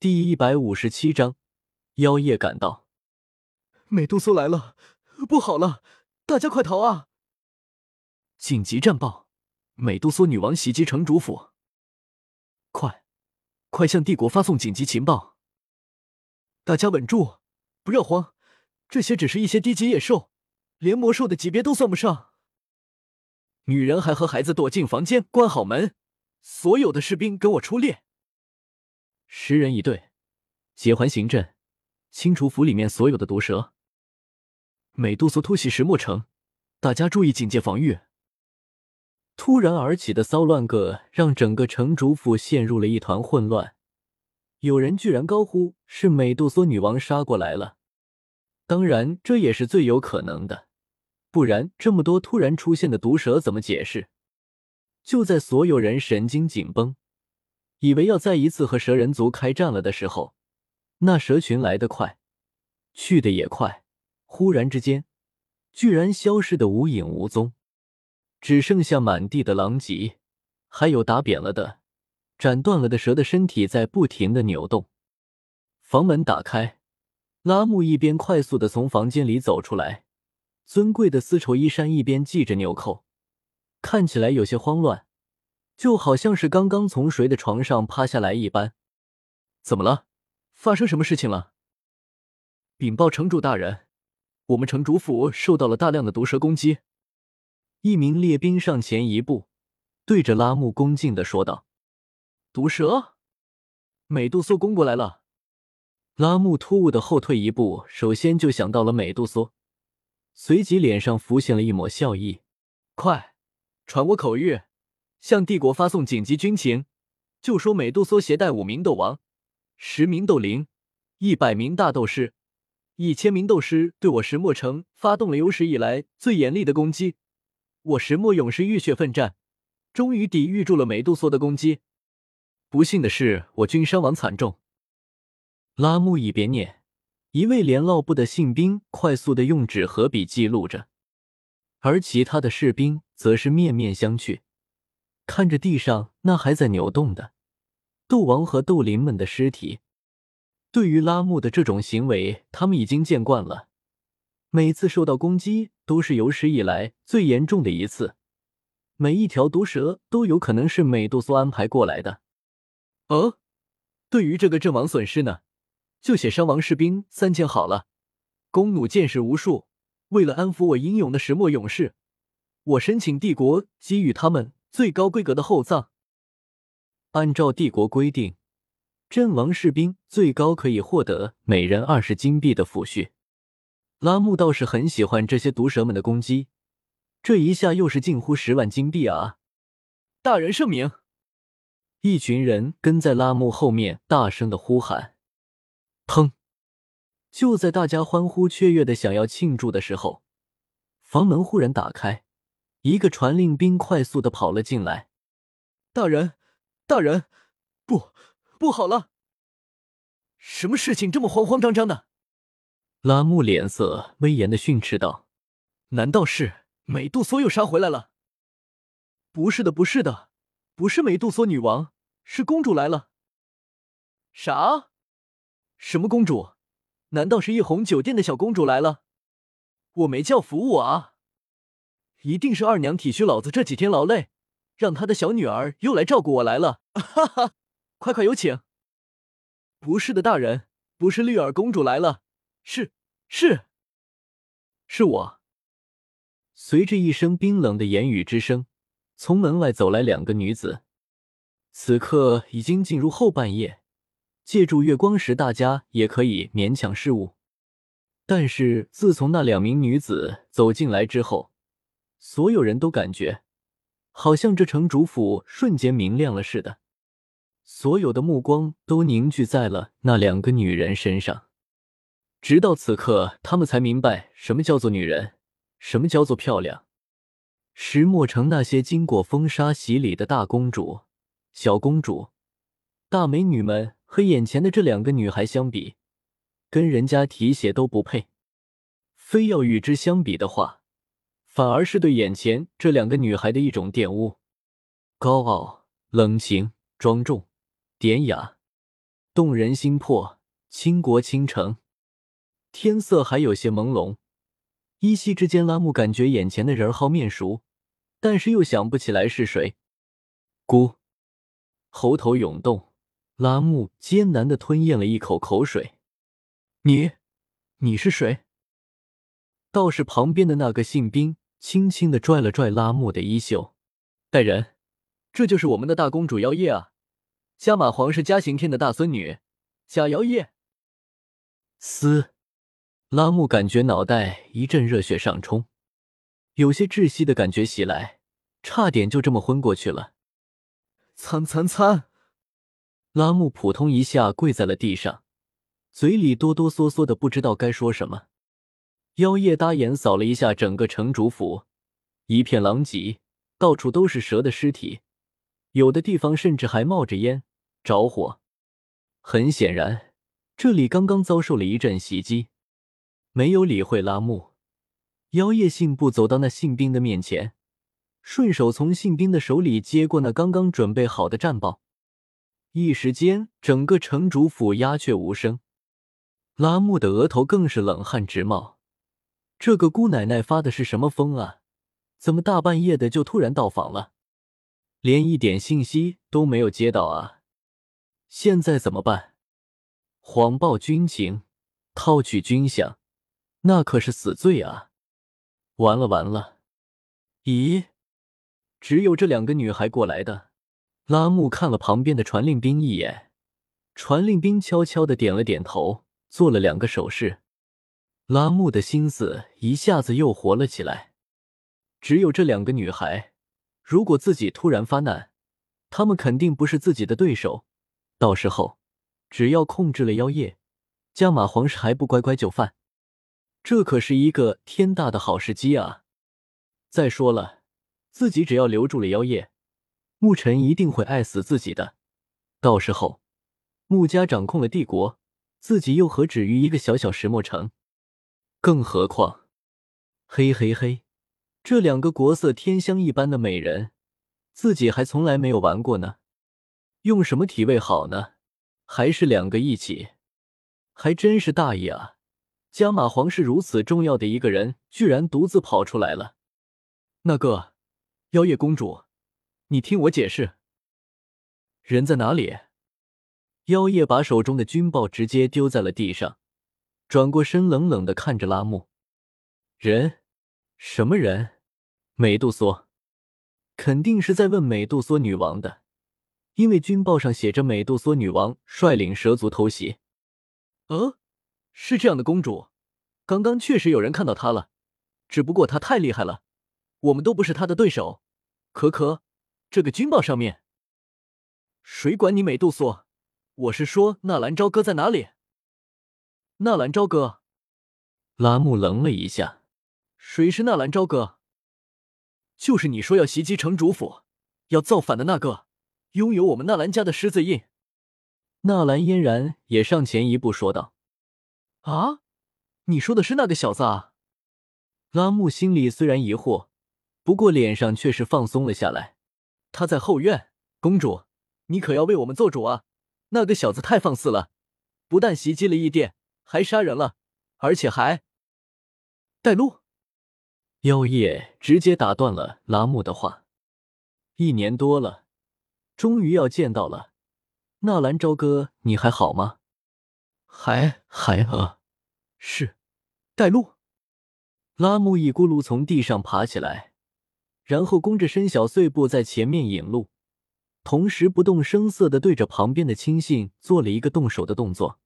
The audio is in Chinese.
第一百五十七章，妖夜赶到。美杜莎来了，不好了，大家快逃啊！紧急战报：美杜莎女王袭击城主府。快，快向帝国发送紧急情报！大家稳住，不要慌，这些只是一些低级野兽，连魔兽的级别都算不上。女人还和孩子躲进房间，关好门。所有的士兵跟我出列。十人一队，解环形阵，清除府里面所有的毒蛇。美杜莎突袭石墨城，大家注意警戒防御。突然而起的骚乱个让整个城主府陷入了一团混乱。有人居然高呼是美杜莎女王杀过来了，当然这也是最有可能的，不然这么多突然出现的毒蛇怎么解释？就在所有人神经紧绷。以为要再一次和蛇人族开战了的时候，那蛇群来得快，去的也快，忽然之间，居然消失的无影无踪，只剩下满地的狼藉，还有打扁了的、斩断了的蛇的身体在不停的扭动。房门打开，拉木一边快速的从房间里走出来，尊贵的丝绸衣衫一边系着纽扣，看起来有些慌乱。就好像是刚刚从谁的床上趴下来一般。怎么了？发生什么事情了？禀报城主大人，我们城主府受到了大量的毒蛇攻击。一名列兵上前一步，对着拉木恭敬的说道：“毒蛇，美杜莎攻过来了。”拉木突兀的后退一步，首先就想到了美杜莎，随即脸上浮现了一抹笑意：“快，传我口谕。”向帝国发送紧急军情，就说美杜莎携带五名斗王、十名斗灵、一百名大斗士、一千名斗师，对我石墨城发动了有史以来最严厉的攻击。我石墨勇士浴血奋战，终于抵御住了美杜莎的攻击。不幸的是，我军伤亡惨重。拉木一边念，一位连络部的信兵快速的用纸和笔记录着，而其他的士兵则是面面相觑。看着地上那还在扭动的斗王和斗灵们的尸体，对于拉木的这种行为，他们已经见惯了。每次受到攻击都是有史以来最严重的一次，每一条毒蛇都有可能是美杜莎安排过来的。呃，对于这个阵亡损失呢，就写伤亡士兵三千好了。弓弩箭士无数，为了安抚我英勇的石墨勇士，我申请帝国给予他们。最高规格的厚葬，按照帝国规定，阵亡士兵最高可以获得每人二十金币的抚恤。拉木倒是很喜欢这些毒蛇们的攻击，这一下又是近乎十万金币啊！大人圣明！一群人跟在拉木后面大声的呼喊。砰！就在大家欢呼雀跃的想要庆祝的时候，房门忽然打开。一个传令兵快速的跑了进来，大人，大人，不，不好了！什么事情这么慌慌张张的？拉木脸色威严的训斥道：“难道是美杜莎又杀回来了？”“不是的，不是的，不是美杜莎女王，是公主来了。”“啥？什么公主？难道是一红酒店的小公主来了？我没叫服务啊！”一定是二娘体恤老子这几天劳累，让她的小女儿又来照顾我来了。哈哈，快快有请。不是的，大人，不是绿儿公主来了，是是是我。随着一声冰冷的言语之声，从门外走来两个女子。此刻已经进入后半夜，借助月光时，大家也可以勉强视物。但是自从那两名女子走进来之后，所有人都感觉，好像这城主府瞬间明亮了似的，所有的目光都凝聚在了那两个女人身上。直到此刻，他们才明白什么叫做女人，什么叫做漂亮。石墨城那些经过风沙洗礼的大公主、小公主、大美女们，和眼前的这两个女孩相比，跟人家提鞋都不配。非要与之相比的话，反而是对眼前这两个女孩的一种玷污，高傲、冷情、庄重、典雅。动人心魄，倾国倾城。天色还有些朦胧，依稀之间，拉木感觉眼前的人好面熟，但是又想不起来是谁。咕，喉头涌动，拉木艰难的吞咽了一口口水。你，你是谁？道士旁边的那个姓兵轻轻的拽了拽拉木的衣袖，带人，这就是我们的大公主妖夜啊，加马皇是嘉刑天的大孙女，贾妖夜。嘶，拉木感觉脑袋一阵热血上冲，有些窒息的感觉袭来，差点就这么昏过去了。参参参，拉木扑通一下跪在了地上。嘴里哆哆嗦嗦的，不知道该说什么。妖夜搭眼扫了一下整个城主府，一片狼藉，到处都是蛇的尸体，有的地方甚至还冒着烟着火。很显然，这里刚刚遭受了一阵袭击。没有理会拉木，妖夜信步走到那信兵的面前，顺手从信兵的手里接过那刚刚准备好的战报。一时间，整个城主府鸦雀无声。拉木的额头更是冷汗直冒，这个姑奶奶发的是什么疯啊？怎么大半夜的就突然到访了，连一点信息都没有接到啊？现在怎么办？谎报军情，套取军饷，那可是死罪啊！完了完了！咦，只有这两个女孩过来的？拉木看了旁边的传令兵一眼，传令兵悄悄的点了点头。做了两个手势，拉木的心思一下子又活了起来。只有这两个女孩，如果自己突然发难，她们肯定不是自己的对手。到时候，只要控制了妖夜，加马皇室还不乖乖就范？这可是一个天大的好时机啊！再说了，自己只要留住了妖夜，牧尘一定会爱死自己的。到时候，穆家掌控了帝国。自己又何止于一个小小石墨城？更何况，嘿嘿嘿，这两个国色天香一般的美人，自己还从来没有玩过呢。用什么体位好呢？还是两个一起？还真是大意啊！加马皇室如此重要的一个人，居然独自跑出来了。那个妖夜公主，你听我解释。人在哪里？妖夜把手中的军报直接丢在了地上，转过身，冷冷的看着拉木。人？什么人？美杜莎？肯定是在问美杜莎女王的，因为军报上写着美杜莎女王率领蛇族偷袭。呃，是这样的，公主，刚刚确实有人看到她了，只不过她太厉害了，我们都不是她的对手。可可，这个军报上面，谁管你美杜莎？我是说，纳兰朝歌在哪里？纳兰朝歌，拉木愣了一下，谁是纳兰朝歌？就是你说要袭击城主府、要造反的那个，拥有我们纳兰家的狮子印。纳兰嫣然也上前一步说道：“啊，你说的是那个小子啊？”拉木心里虽然疑惑，不过脸上却是放松了下来。他在后院，公主，你可要为我们做主啊！那个小子太放肆了，不但袭击了义殿，还杀人了，而且还带路。妖夜直接打断了拉木的话。一年多了，终于要见到了纳兰朝歌，你还好吗？还还啊，是带路。拉木一咕噜从地上爬起来，然后弓着身小碎步在前面引路。同时不动声色的对着旁边的亲信做了一个动手的动作。